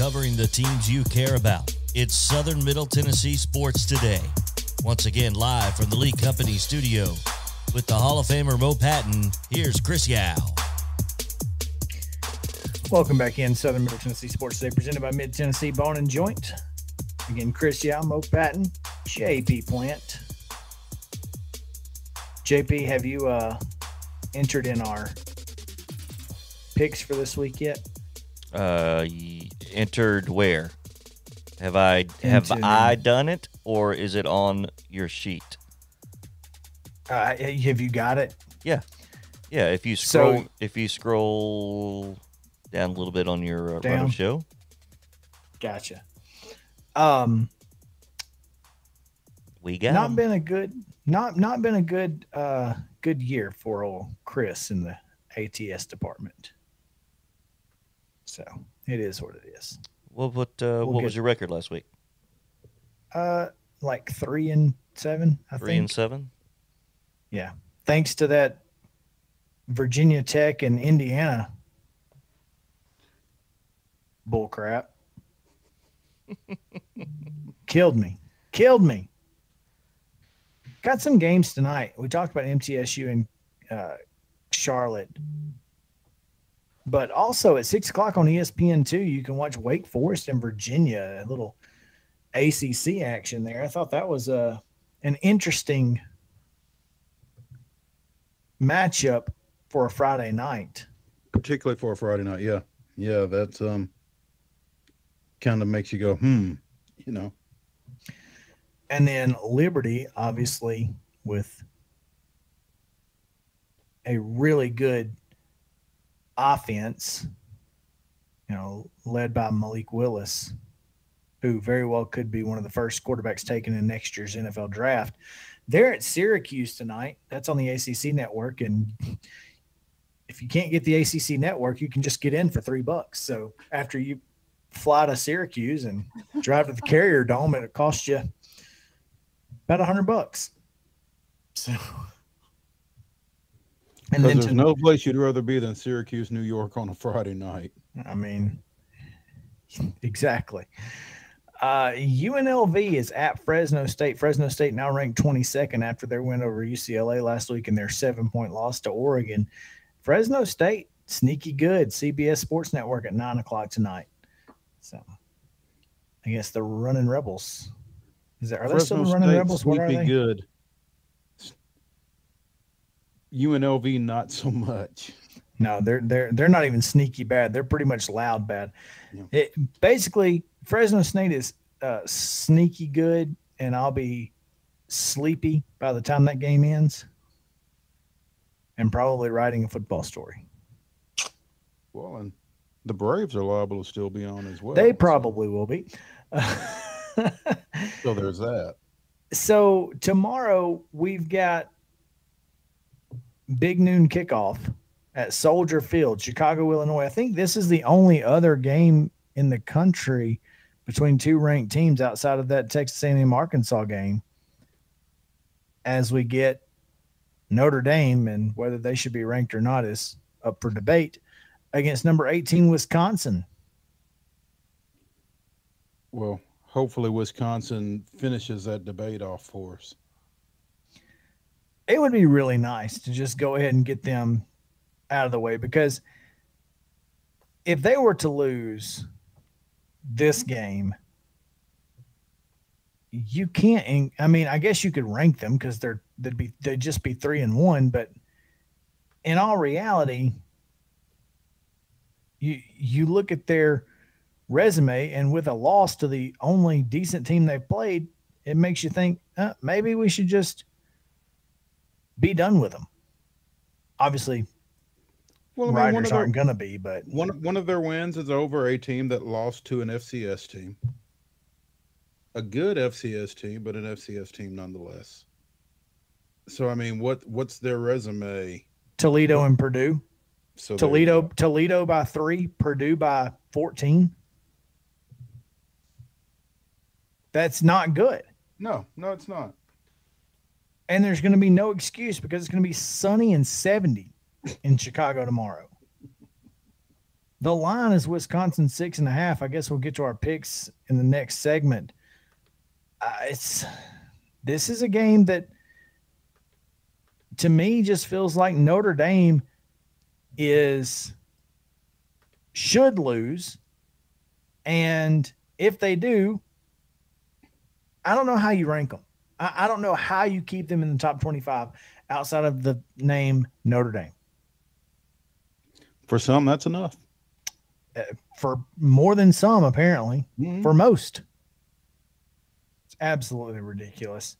covering the teams you care about. It's Southern Middle Tennessee Sports Today. Once again, live from the Lee Company studio with the Hall of Famer Mo Patton. Here's Chris Yao. Welcome back in Southern Middle Tennessee Sports Today, presented by Mid Tennessee Bone and Joint. Again, Chris Yao, Mo Patton, JP Plant. JP, have you uh, entered in our picks for this week yet? Uh, entered where? Have I have Into- I done it, or is it on your sheet? Uh, have you got it? Yeah, yeah. if you So- scroll, if you scroll down a little bit on your uh, Down. Show, Gotcha. Um, we got not 'em. been a good, not not been a good, uh, good year for old Chris in the ATS department. So it is what it is. What what uh, We'll what was your record last week? Uh, like three and seven, I Three think. and seven. Yeah. Thanks to that Virginia Tech and Indiana bull crap. Killed me. Killed me. Got some games tonight. We talked about MTSU and uh, Charlotte. But also at six o'clock on ESPN two, you can watch Wake Forest and Virginia, a little ACC action there. I thought that was uh, an interesting matchup for a Friday night. particularly for a Friday night. Yeah, yeah, that's um, kind of makes you go, hmm, you know. And then Liberty, obviously, with a really good offense, you know, led by Malik Willis, who very well could be one of the first quarterbacks taken in next year's NFL draft. They're at Syracuse tonight. That's on the ACC network. And if you can't get the ACC network, you can just get in for three bucks. So after you fly to Syracuse and drive to the Carrier Dome, it'll cost you about a hundred bucks. So, and then there's to, no place you'd rather be than Syracuse, New York on a Friday night. I mean, exactly. Uh, UNLV is at Fresno State. Fresno State now ranked 22nd after their win over UCLA last week and their seven point loss to Oregon. Fresno State, sneaky good. CBS Sports Network at nine o'clock tonight. So, I guess the running Rebels. Is that, are they still running State, Rebels? What are they? good. UNLV, not so much. No, they're they're they're not even sneaky bad. They're pretty much loud bad. Yeah. It basically Fresno State is uh, sneaky good, and I'll be sleepy by the time that game ends, and probably writing a football story. Well, and the Braves are liable to still be on as well. they so- probably will be. So there's that. so tomorrow we've got big noon kickoff at Soldier Field, Chicago, Illinois. I think this is the only other game in the country between two ranked teams outside of that Texas A&M Arkansas game. As we get Notre Dame and whether they should be ranked or not is up for debate against number 18 Wisconsin. Well, hopefully Wisconsin finishes that debate off for us. It would be really nice to just go ahead and get them out of the way because if they were to lose this game, you can't. I mean, I guess you could rank them because they're they'd be they'd just be three and one, but in all reality, you you look at their resume and with a loss to the only decent team they've played, it makes you think uh, maybe we should just be done with them. Obviously, Well, I mean, riders their, aren't going to be, but one, one of their wins is over a team that lost to an FCS team. A good FCS team, but an FCS team nonetheless. So I mean, what what's their resume? Toledo and Purdue. So Toledo. Toledo by three, Purdue by 14. That's not good. No, no, it's not. And there's going to be no excuse because it's going to be sunny and 70 in Chicago tomorrow. The line is Wisconsin six and a half. I guess we'll get to our picks in the next segment. Uh, it's this is a game that to me just feels like Notre Dame is should lose. And if they do, I don't know how you rank them. I, I don't know how you keep them in the top 25 outside of the name Notre Dame. For some, that's enough. Uh, for more than some, apparently, Mhm. for most. It's absolutely ridiculous.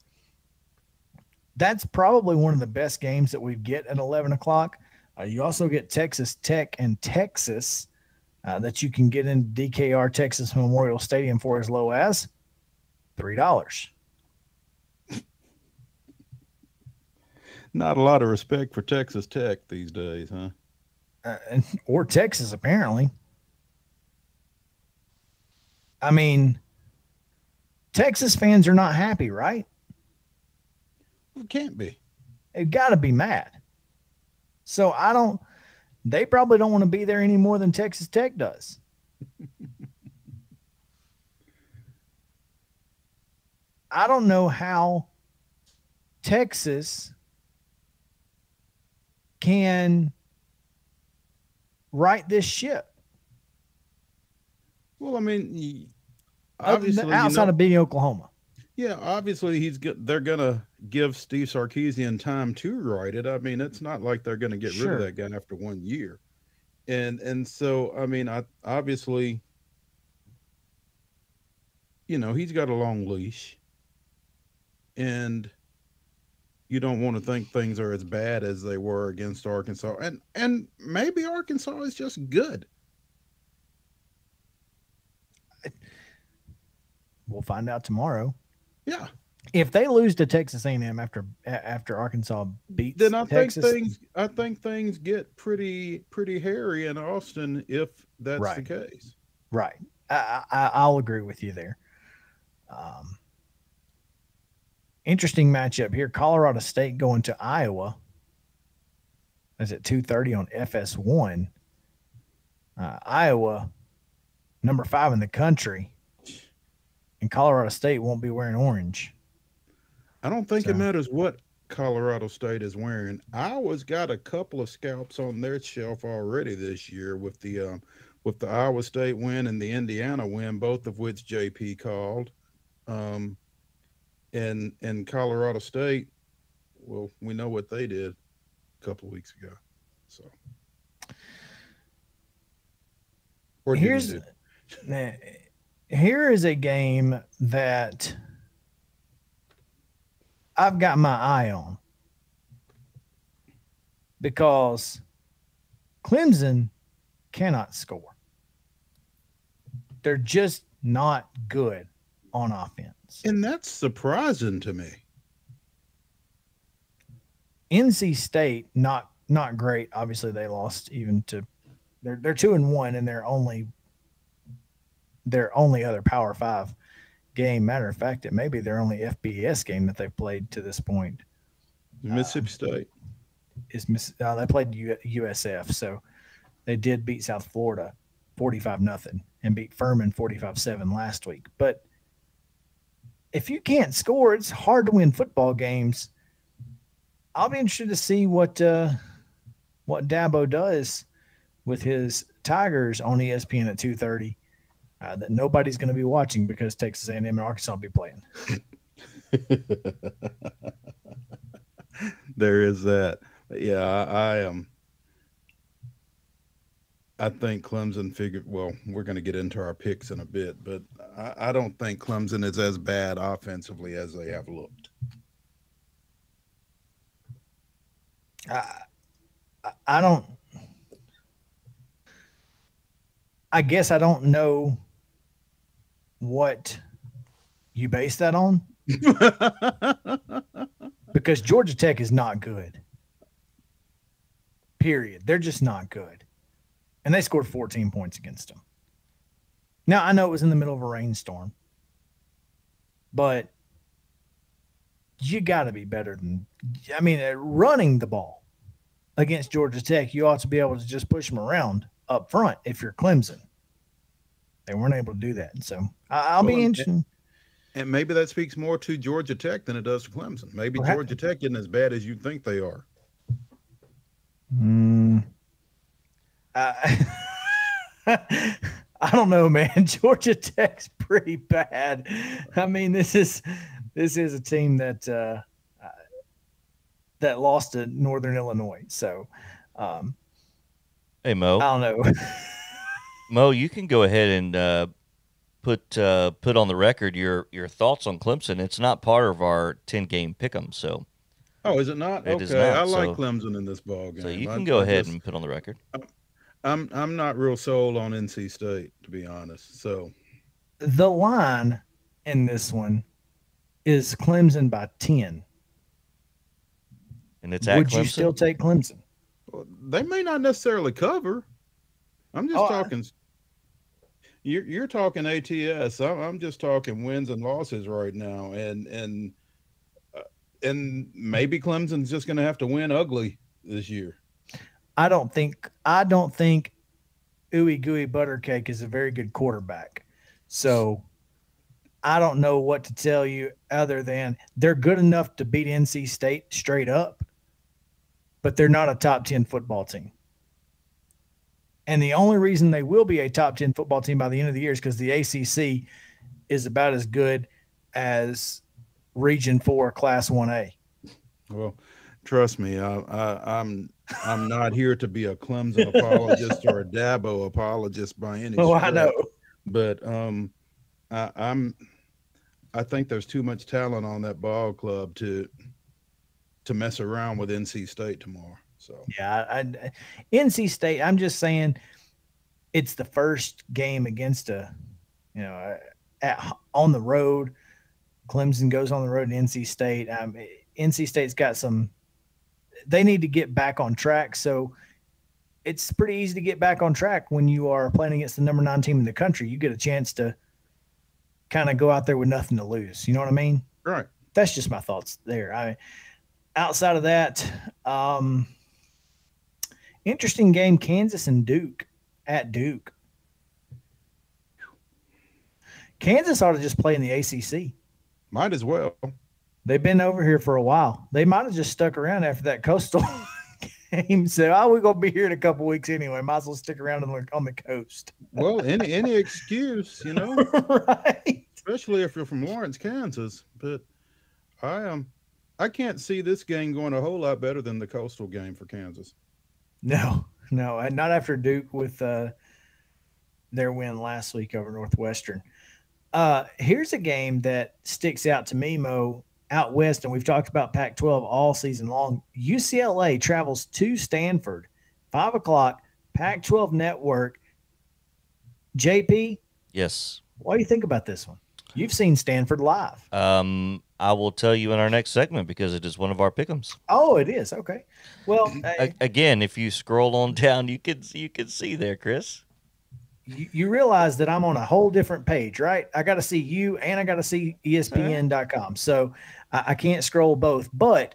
That's probably one of the best games that we get at 11 o'clock. Uh, you also get Texas Tech and Texas uh, that you can get in DKR Texas Memorial Stadium for as low as $3. Not a lot of respect for Texas Tech these days, huh? uh, or Texas, apparently. I mean, Texas fans are not happy, right? It can't be. They've got to be mad. So I don't, they probably don't want to be there any more than Texas Tech does. I don't know how Texas can right this ship Well, I mean, obviously, than you outside know- of being Oklahoma. yeah, obviously he's good. They're gonna give Steve Sarkisian time to write it. I mean, it's not like they're gonna get rid of that guy after one year, and and so I mean, I obviously, you know, he's got a long leash, and you don't want to think things are as bad as they were against Arkansas, and and maybe Arkansas is just good. We'll find out tomorrow. Yeah. If they lose to Texas A&M after after Arkansas beats then I Texas, think things I think things get pretty pretty hairy in Austin if that's Right. the case. right? I, I I'll agree with you there. Um, interesting matchup here. Colorado State going to Iowa. Is at two thirty on FS1. Uh, Iowa, number five in the country, and Colorado State won't be wearing orange. I don't think So- it matters what Colorado State is wearing. Iowa's got a couple of scalps on their shelf already this year with the um, with the Iowa State win and the Indiana win, both of which JP called. Um, and and Colorado State, well, we know what they did a couple of weeks ago. So Or Here's. Here is a game that I've got my eye on because Clemson cannot score. They're just not good on offense. And that's surprising to me. NC State not not great. Obviously, they lost even to they're they're two and one, and they're only their only other Power Five game. Matter of fact, it may be their only FBS game that they've played to this point. Mississippi State. Is Miss? Uh, they played U, USF, so they did beat South Florida forty five nothing and beat Furman forty five seven last week. But if you can't score, it's hard to win football games. I'll be interested to see what uh, what Dabo does with his Tigers on ESPN at two thirty. Uh, that nobody's going to be watching because Texas A&M and Arkansas will be playing. there is that. Yeah, I, I am. I think Clemson figured. Well, we're going to get into our picks in a bit, but I, I don't think Clemson is as bad offensively as they have looked. I, I- I don't. I guess I don't know what you base that on because Georgia Tech is not good. Period. They're just not good. And they scored 14 points against them. Now, I know it was in the middle of a rainstorm, but you got to be better than, I mean, running the ball against Georgia Tech, you ought to be able to just push them around up front if you're Clemson. They weren't able to do that. So I, will Well, be interested. And maybe that speaks more to Georgia Tech than it does to Clemson. Maybe. Georgia Tech isn't as bad as you think they are. Mm. I, I don't know, man. Georgia Tech's pretty bad. I mean, this is this is a team that uh, uh, that lost to Northern Illinois. So um, Hey Mo, I don't know. Mo, you can go ahead and uh, put uh, put on the record your your thoughts on Clemson. It's not part of our ten game pick'em, so Oh, is it not? It okay, is not, I like so- Clemson in this ball game. so you I- can go I ahead just- and put on the record. I'm I'm not real sold on NC State to be honest. So the line in this one is Clemson by ten. And it's at Would Clemson. you still take Clemson? well, they may not necessarily cover. I'm just Oh, I- talking. You're you're talking ATS. I'm I'm just talking wins and losses right now, and and uh, and maybe Clemson's just going to have to win ugly this year. I don't think I don't think Ooey Gooey Buttercake is a very good quarterback. So I don't know what to tell you other than they're good enough to beat NC State straight up, but they're not a top 10 football team. And the only reason they will be a top 10 football team by the end of the year is because the ACC is about as good as Region 4 Class 1A. Well, trust me, I, I, I'm I'm not here to be a Clemson apologist or a Dabo apologist by any. Oh, I know. but um, I, I'm I think there's too much talent on that ball club to to mess around with NC State tomorrow. So Yeah, I, I, NC State. I'm just saying, it's the first game against a, you know, at on the road. Clemson goes on the road to NC State. Um, NC State's got some. They need to get back on track. So it's pretty easy to get back on track when you are playing against the number nine team in the country. You get a chance to kind of go out there with nothing to lose. You know what I mean? right, that's just my thoughts there. I outside of that, um, interesting game: Kansas and Duke at Duke. Kansas ought to just play in the ACC. might as well. They've been over here for a while. They might have just stuck around after that coastal game. So, oh, we're gonna be here in a couple weeks anyway. Might as well stick around on the, on the coast, Well, any any excuse, you know, right? especially if you're from Lawrence, Kansas. But I um I can't see this game going a whole lot better than the coastal game for Kansas. No, no, and not after Duke with uh, their win last week over Northwestern. Uh, here's a game that sticks out to me, Mo, out west, and we've talked about Pac 12 all season long. UCLA travels to Stanford, five o'clock, Pac 12 network. JP, Yes. what do you think about this one? You've seen Stanford live. Um, I will tell you in our next segment because it is one of our pick'ems. Oh, it is. Okay. Well, again, if you scroll on down, you can you can see there, Chris. you, you realize that I'm on a whole different page, right? I got to see you and I got to see ESPN.com. So I, I can't scroll both, but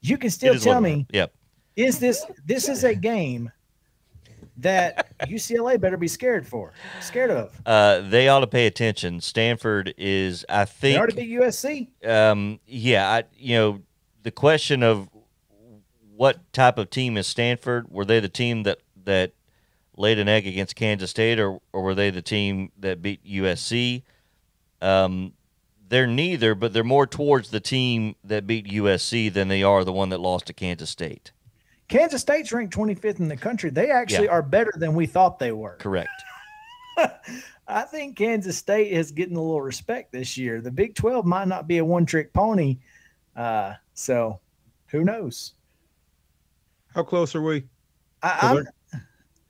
you can still tell me Yep. is this this is a game that UCLA better be scared for, scared of. Uh, they ought to pay attention. Stanford is, I They think, already beat USC. um, yeah, I, you know, the question of what type of team is Stanford? Were they the team that that laid an egg against Kansas State, or or were they the team that beat USC? Um, they're neither, but they're more towards the team that beat USC than they are the one that lost to Kansas State. Kansas State's ranked 25th in the country. They actually Yeah. are better than we thought they were. Correct. I think Kansas State is getting a little respect this year. The Big 12 might not be a one trick pony. Uh, so who knows? How close are we? I, I'm,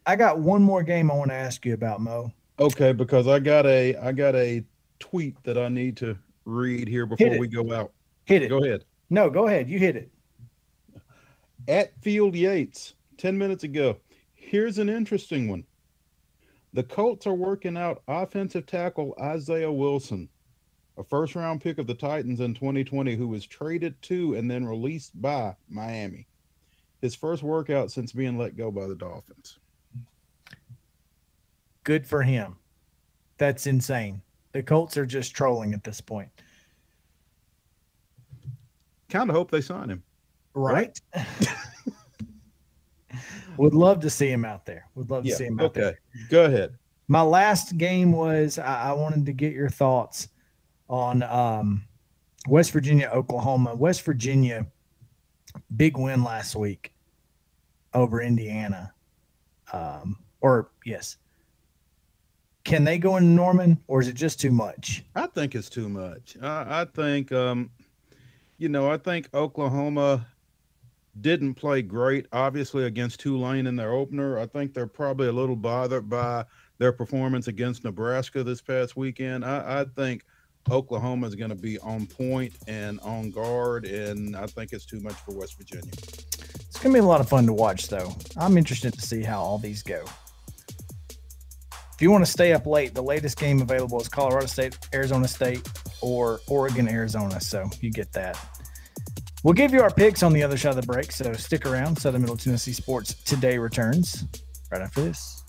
I got one more game I want to ask you about, Mo. Okay, because I got a I got a tweet that I need to read here before we go out. Hit it. Go ahead. No, go ahead. You hit it. At Field Yates, 10 minutes ago. Here's an interesting one. The Colts are working out offensive tackle Isaiah Wilson, a first round pick of the Titans in 2020, who was traded to and then released by Miami. His first workout since being let go by the Dolphins. Good for him. That's insane. The Colts are just trolling at this point. Kind of hope they sign him. Right. Would love to see him out there. Would love to Yeah, see him out okay. there. Go ahead. My last game was I, I wanted to get your thoughts on um, West Virginia, Oklahoma. West Virginia, big win last week over Indiana. Um, or yes. Can they go in Norman or is it just too much? I think it's too much. I, I think, um, you know, I think Oklahoma didn't play great, obviously, against Tulane in their opener. I think they're probably a little bothered by their performance against Nebraska this past weekend. I, I think Oklahoma is going to be on point and on guard, and I think it's too much for West Virginia. It's going to be a lot of fun to watch, though. I'm interested to see how all these go. If you want to stay up late, the latest game available is Colorado State, Arizona State, or Oregon, Arizona. So you get that. We'll give you our picks on the other side of the break. So stick around. Southern Middle Tennessee Sports today returns right after this.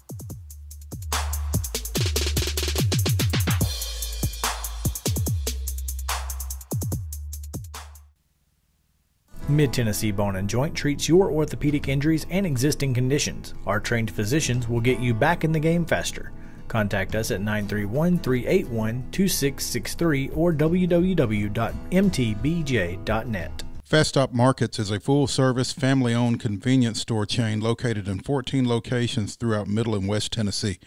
Mid Tennessee Bone and Joint treats your orthopedic injuries and existing conditions. Our trained physicians will get you back in the game faster. Contact us at 931 381 2663 or www.mtbj.net. Fast Stop Markets is a full service, family owned convenience store chain located in 14 locations throughout Middle and West Tennessee.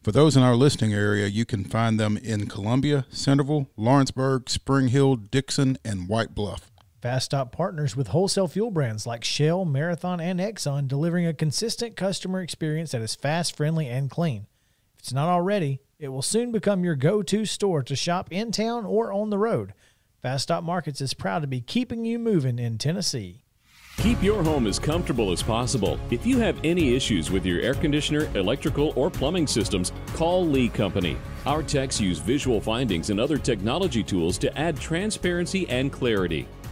For those in our listening area, you can find them in Columbia, Centerville, Lawrenceburg, Spring Hill, Dixon, and White Bluff. Fast Stop partners with wholesale fuel brands like Shell, Marathon, and Exxon, delivering a consistent customer experience that is fast, friendly, and clean. If it's not already, it will soon become your go to store to shop in town or on the road. Fast Stop Markets is proud to be keeping you moving in Tennessee. Keep your home as comfortable as possible. If you have any issues with your air conditioner, electrical, or plumbing systems, call Lee Company. Our techs use visual findings and other technology tools to add transparency and clarity.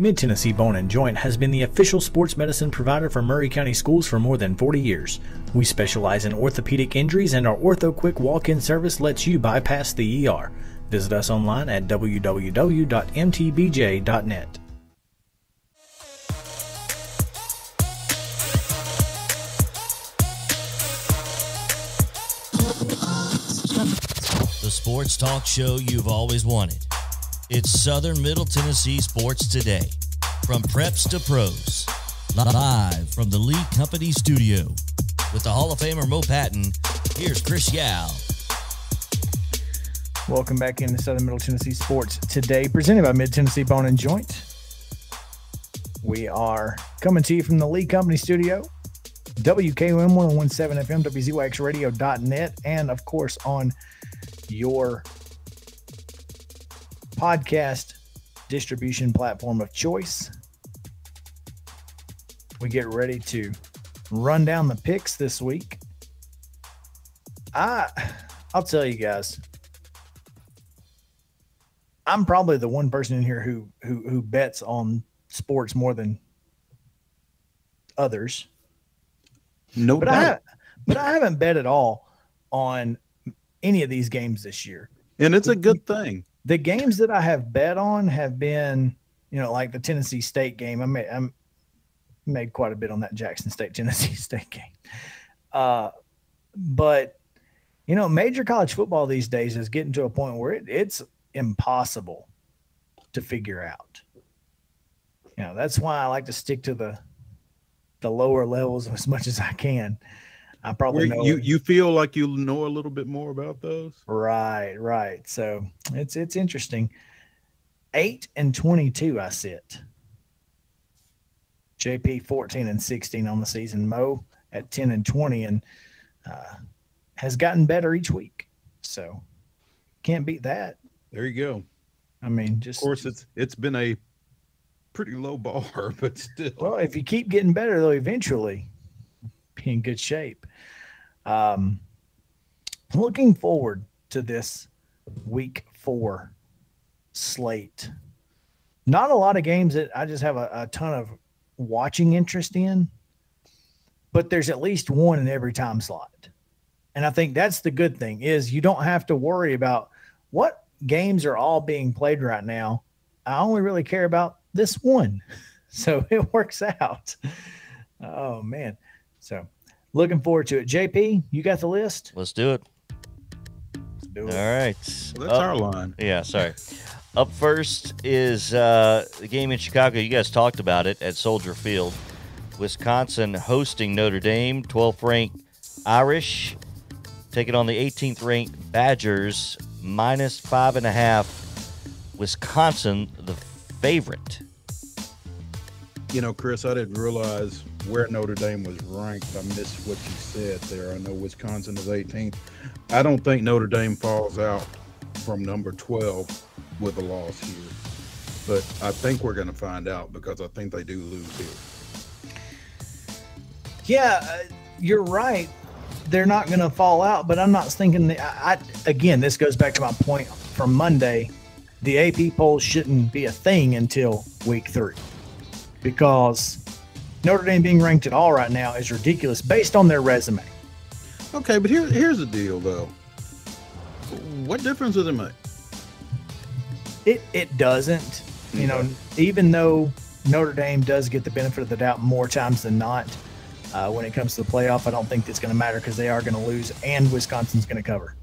Mid Tennessee Bone and Joint has been the official sports medicine provider for Maury County Schools for more than 40 years. We specialize in orthopedic injuries, and our Ortho Quick walk in service lets you bypass the ER. Visit us online at www.mtbj.net. The sports talk show you've always wanted. It's Southern Middle Tennessee Sports Today. From preps to pros. Live from the Lee Company studio. With the Hall of Famer Mo Patton, here's Chris Yao. Welcome back into Southern Middle Tennessee Sports today, presented by Mid Tennessee Bone and Joint. We are coming to you from the Lee Company studio, WKOM 1017 FM, WZYXradio.net, and of course on your podcast distribution platform of choice. We get ready to run down the picks this week. I I'll tell you guys. I'm probably the one person in here who who who bets on sports more than others. No But I but I haven't bet at all on any of these games this year. and it's a good thing. The games that I have bet on have been, you know, like the Tennessee State game. I made I'm made quite a bit on that Jackson State Tennessee State game. Uh, but you know, major college football these days is getting to a point where it, it's impossible to figure out. You know, that's why I like to stick to the the lower levels as much as I can. I probably know you you feel like you know a little bit more about those. Right, right. So it's it's interesting. Eight and twenty-two, I sit. JP fourteen and sixteen on the season. Mo at ten and twenty, and uh, has gotten better each week. So can't beat that. There you go. I mean, just Of course, it's it's been a pretty low bar, but still. well, if you keep getting better, though, eventually in good shape. Um, looking forward to this week four slate. Not a lot of games that I just have a, a ton of watching interest in, but there's at least one in every time slot. And I think that's the good thing is you don't have to worry about what games are all being played right now. I only really care about this one. So it works out. Oh man. So looking forward to it. JP, you got the list? Let's do it. Let's do All it. right. Well, that's Up- our line. Yeah, sorry. Up first is uh, the game in Chicago. You guys talked about it at Soldier Field. Wisconsin hosting Notre Dame, 12th ranked Irish, taking on the 18th ranked Badgers, minus five and a half. Wisconsin, the favorite. You know, Chris, I didn't realize where Notre Dame was ranked. I missed what you said there. I know Wisconsin is 18th. I don't think Notre Dame falls out from number 12 with a loss here. But I think we're going to find out because I think they do lose here. Yeah, uh, you're right. They're not going to fall out, but I'm not thinking that. I, I, again, this goes back to my point from Monday. The AP polls shouldn't be a thing until week three because Notre Dame being ranked at all right now is ridiculous based on their resume. Okay, but here, here's the deal, though. What difference does it make? It it doesn't. You know, even though Notre Dame does get the benefit of the doubt more times than not, uh, when it comes to the playoff, I don't think it's going to matter because they are going to lose and Wisconsin's going to cover.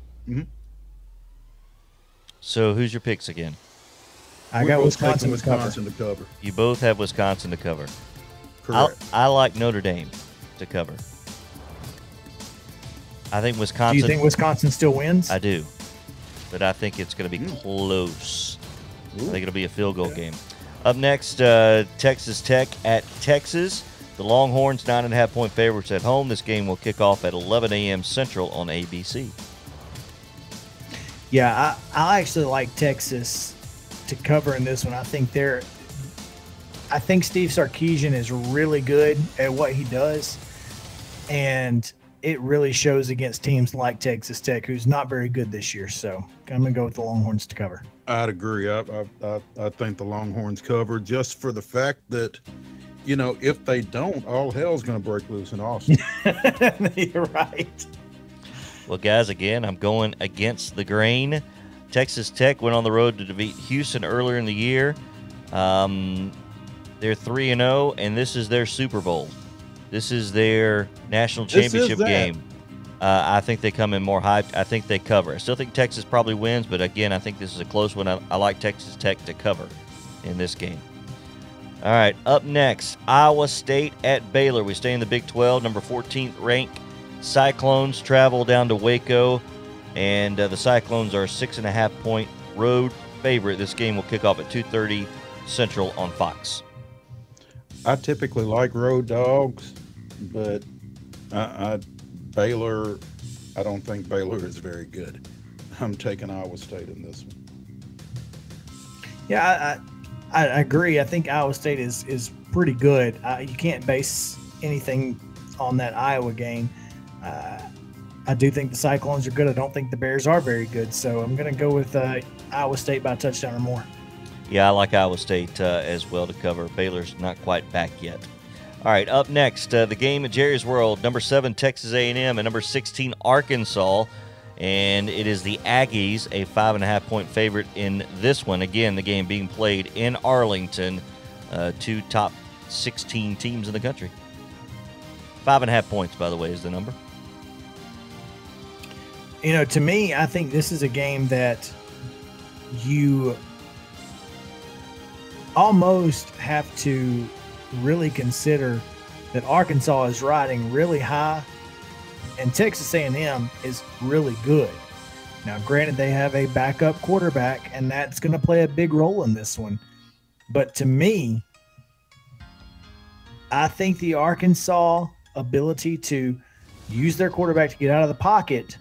So who's your picks again? I We're got both Wisconsin, to cover. Wisconsin to cover. You both have Wisconsin to cover. I, Correct. I like Notre Dame to cover. I think Wisconsin. Do Wisconsin. you think Wisconsin still wins? I do, but I think it's going to be Mm. close. I think it'll be a field goal game. Up next, uh, Texas Tech at Texas. The Longhorns nine and a half point favorites at home. This game will kick off at 11 a.m. Central on ABC. yeah, I, I actually like Texas to cover in this one. I think they're. I think Steve Sarkisian is really good at what he does, and it really shows against teams like Texas Tech, who's not very good this year. So I'm gonna go with the Longhorns to cover. I'd agree. I, I, I, I think the Longhorns cover just for the fact that, you know, if they don't, all hell's going to break loose in Austin. You're right. Well, guys, again, I'm going against the grain. Texas Tech went on the road to defeat Houston earlier in the year. Um, they're three and zero, and this is their Super Bowl. This is their national championship game. Uh, I think they come in more hyped. I think they cover. I still think Texas probably wins, but again, I think this is a close one. I, I like Texas Tech to cover in this game. All right, up next, Iowa State at Baylor. We stay in the Big 12, number 14th ranked. Cyclones travel down to Waco, and uh, the Cyclones are a six and a half point road favorite. This game will kick off at 2:30 Central on Fox. I typically like road dogs, but I, I Baylor, I don't think Baylor is very good. I'm taking Iowa State in this one. Yeah, I, I, I agree. I think Iowa State is is pretty good. Uh, you can't base anything on that Iowa game. Uh, I do think the Cyclones are good. I don't think the Bears are very good. So I'm going to go with uh, Iowa State by a touchdown or more. Yeah, I like Iowa State uh, as well to cover. Baylor's not quite back yet. All right, up next, uh, the game at Jerry's World. Number seven, Texas A&M, and number 16, Arkansas. And it is the Aggies, a five and a half point favorite in this one. Again, the game being played in Arlington. Uh, two top 16 teams in the country. Five and a half points, by the way, is the number. You know, to me, I think this is a game that you almost have to really consider that Arkansas is riding really high and Texas A&M is really good. Now, granted, they have a backup quarterback, and that's going to play a big role in this one. But to me, I think the Arkansas ability to use their quarterback to get out of the pocket,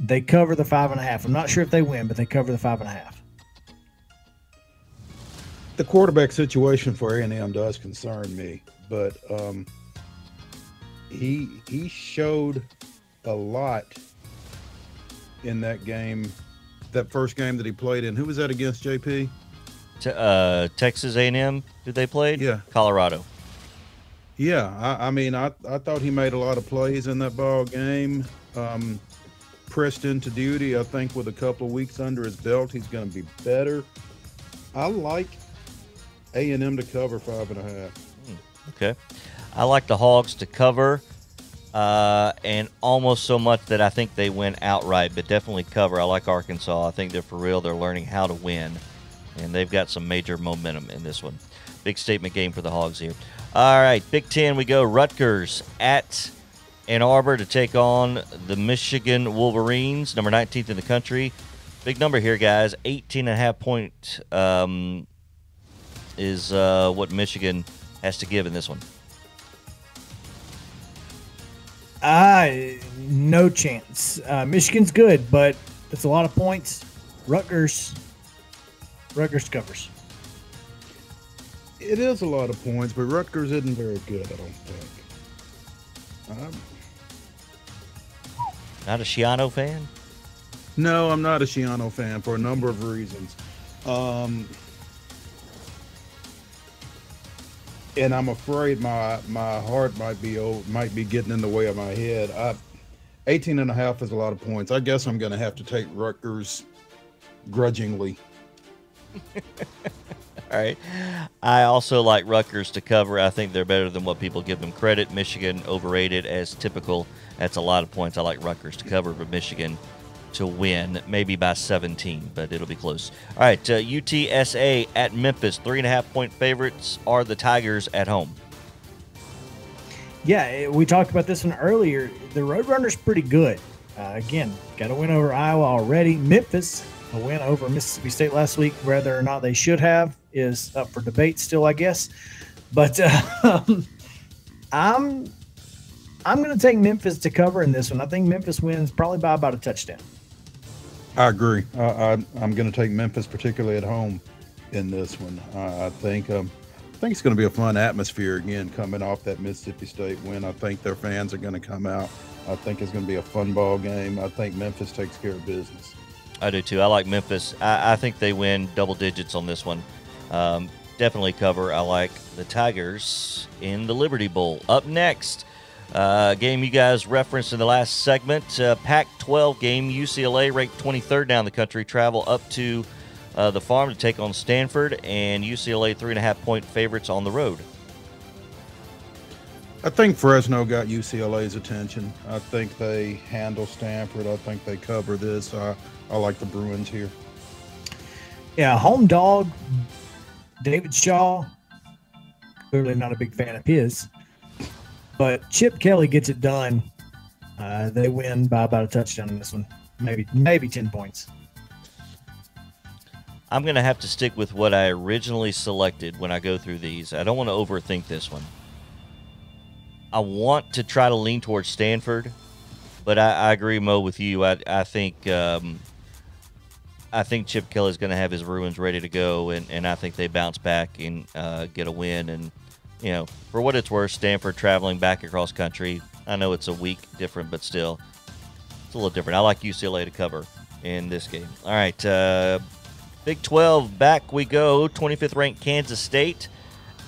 they cover the five and a half. I'm not sure if they win, but they cover the five and a half. The quarterback situation for A&M does concern me, but um, he he showed a lot in that game, that first game that he played in. Who was that against, JP? Te- uh, Texas A&M. Did they play? Yeah. Colorado. Yeah, I, I mean, I, I thought he made a lot of plays in that ball game. Um, pressed into duty. I think with a couple of weeks under his belt, he's going to be better. I like A and M to cover five and a half. Okay. I like the Hogs to cover, uh, and almost so much that I think they win outright, but definitely cover. I like Arkansas. I think they're for real. They're learning how to win, and they've got some major momentum in this one. Big statement game for the Hogs here. All right, Big Ten, we go. Rutgers at Ann Arbor to take on the Michigan Wolverines, number 19th in the country. Big number here, guys. 18 and a half point um, is uh, what Michigan has to give in this one. Uh, no chance. Uh, Michigan's good, but it's a lot of points. Rutgers, Rutgers covers. It is a lot of points, but Rutgers isn't very good. I don't think. Um, Not a Schiano fan? no, I'm not a Schiano fan for a number of reasons. Um, and I'm afraid my my heart might be old, might be getting in the way of my head. I, 18 and a half is a lot of points. I guess I'm going to have to take Rutgers grudgingly. All right. I also like Rutgers to cover. I think they're better than what people give them credit. Michigan overrated as typical. That's a lot of points. I like Rutgers to cover, but Michigan to win, maybe by 17, but it'll be close. All right. Uh, UTSA at Memphis. Three and a half point favorites are the Tigers at home. Yeah, eh, we talked about this one earlier. The Roadrunners pretty good. Uh, again, got a win over Iowa already. Memphis, a win over Mississippi State last week. Whether or not they should have is up for debate still, I guess. But uh, I'm I'm going to take Memphis to cover in this one. I think Memphis wins probably by about a touchdown. I agree. I, I, I'm going to take Memphis, particularly at home, in this one. I, I think um, I think it's going to be a fun atmosphere again coming off that Mississippi State win. I think their fans are going to come out. I think it's going to be a fun ball game. I think Memphis takes care of business. I do too. I like Memphis. I, I think they win double digits on this one. Um, definitely cover. I like the Tigers in the Liberty Bowl. Up next, uh, game you guys referenced in the last segment, uh, Pac-12 game. UCLA ranked 23rd down the country. Travel up to uh, the farm to take on Stanford, and UCLA three and a half point favorites on the road. I think Fresno got UCLA's attention. I think they handle Stanford. I think they cover this. I, I like the Bruins here. Yeah, home dog, David Shaw. Clearly not a big fan of his, but Chip Kelly gets it done. Uh, they win by about a touchdown in this one, maybe maybe ten points. I'm going to have to stick with what I originally selected when I go through these. I don't want to overthink this one. I want to try to lean towards Stanford, but I, I agree, Mo, with you. I, I think um, I think Chip Kelly's going to have his Bruins ready to go, and, and I think they bounce back and uh, get a win. And you know, for what it's worth, Stanford traveling back across country. I know it's a week different, but still, it's a little different. I like UCLA to cover in this game. All right, uh, Big 12, back we go. 25th ranked Kansas State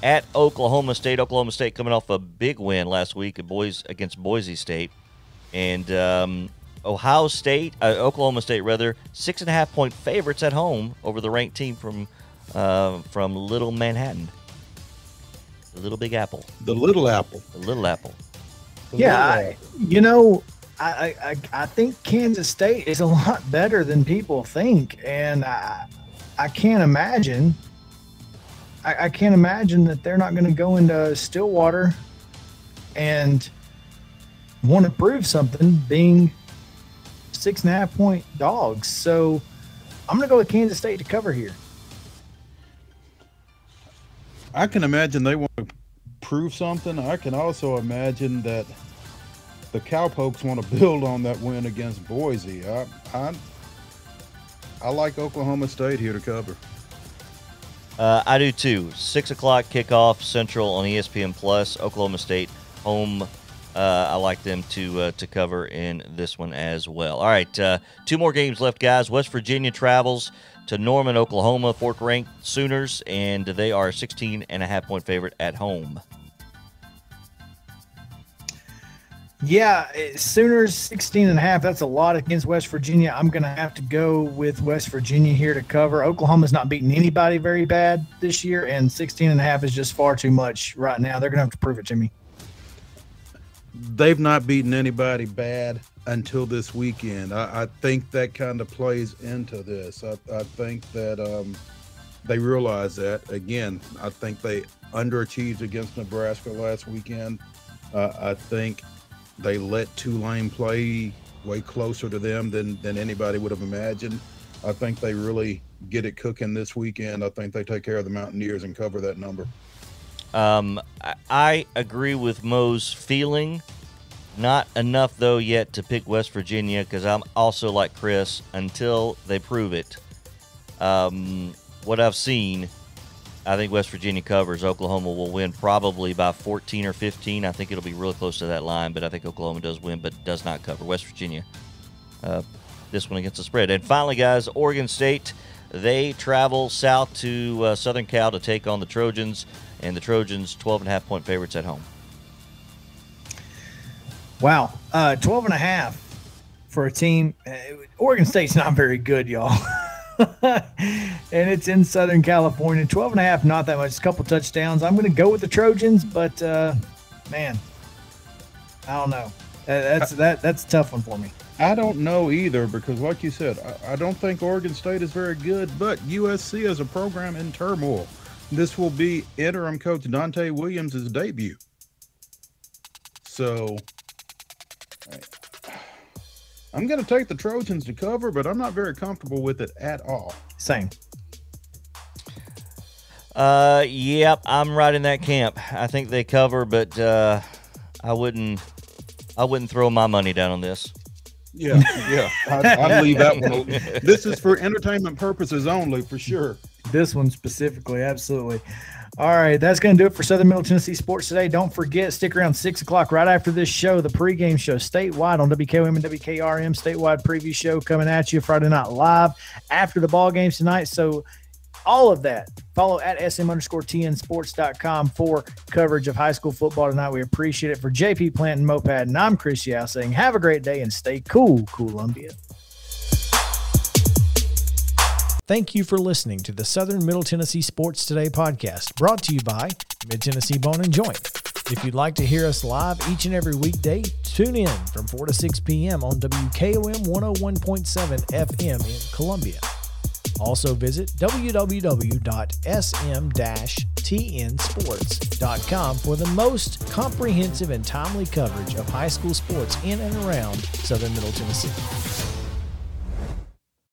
at Oklahoma State. Oklahoma State coming off a big win last week at boys against Boise State, and um, Ohio State, uh, Oklahoma State rather, six and a half point favorites at home over the ranked team from uh, from Little Manhattan, the Little Big Apple, The Little Apple. the Little Apple. The Yeah, Little I, you know, I, I I- I think Kansas State is a lot better than people think, and I I can't imagine. I, I can't imagine that they're not going to go into Stillwater and want to prove something being six and a half point dogs. So I'm going to go with Kansas State to cover here. I can imagine they want to prove something. I can also imagine that the Cowpokes want to build on that win against Boise. I, I, I like Oklahoma State here to cover. Uh, I do too. Six o'clock kickoff Central on ESPN Plus. Oklahoma State home. Uh, I like them to uh, to cover in this one as well. All right, uh, two more games left, guys. West Virginia travels to Norman, Oklahoma, fourth ranked Sooners, and they are 16 and a half point favorite at home. Yeah, Sooners 16 and a half. That's a lot against West Virginia. I'm going to have to go with West Virginia here to cover. Oklahoma's not beating anybody very bad this year, and 16 and a half is just far too much right now. They're going to have to prove it to me. They've not beaten anybody bad until this weekend. I, I think that kind of plays into this. I, I think that um, they realize that. Again, I think they underachieved against Nebraska last weekend. Uh, I think they let Tulane play way closer to them than, than anybody would have imagined. I think they really get it cooking this weekend. I think they take care of the Mountaineers and cover that number. Um, I, agree with Mo's feeling. Not enough though yet to pick West Virginia because I'm also like Chris until they prove it. Um, what I've seen, I think West Virginia covers. Oklahoma will win probably by 14 or 15. I think it'll be really close to that line, but I think Oklahoma does win, but does not cover. West Virginia, uh, this one against the spread. And finally, guys, Oregon State, they travel south to uh, Southern Cal to take on the Trojans, and the Trojans 12 and a half point favorites at home. Wow. Uh, 12 and a half for a team. Uh, Oregon State's not very good, y'all. and it's in Southern California. 12 and a half, not that much. A couple touchdowns. I'm going to go with the Trojans, but uh, man, I don't know. That's that that's a tough one for me. I don't know either because, like you said, I, I, don't think Oregon State is very good, but USC is a program in turmoil. This will be interim coach Donte Williams' debut. So I'm going to take the Trojans to cover, but I'm not very comfortable with it at all. Same. Uh, yep, I'm right in that camp. I think they cover, but uh, I wouldn't, I wouldn't throw my money down on this. Yeah, yeah, I'd, I'd leave that one. This is for entertainment purposes only, for sure. This one specifically, absolutely. All right, that's going to do it for Southern Middle Tennessee Sports today. Don't forget, stick around 6 o'clock right after this show, the pregame show statewide on WKOM and WKRM, statewide preview show coming at you Friday night live after the ball games tonight. So, all of that, follow at SM underscore TN sports.com for coverage of high school football tonight. We appreciate it. For JP Plant and Moped, and I'm Chris Yao saying, have a great day and stay cool, Columbia. Thank you for listening to the Southern Middle Tennessee Sports Today podcast, brought to you by Mid Tennessee Bone and Joint. If you'd like to hear us live each and every weekday, tune in from 4 to 6 p.m. on WKOM 101.7 FM in Columbia. Also visit www.sm-tnsports.com for the most comprehensive and timely coverage of high school sports in and around Southern Middle Tennessee.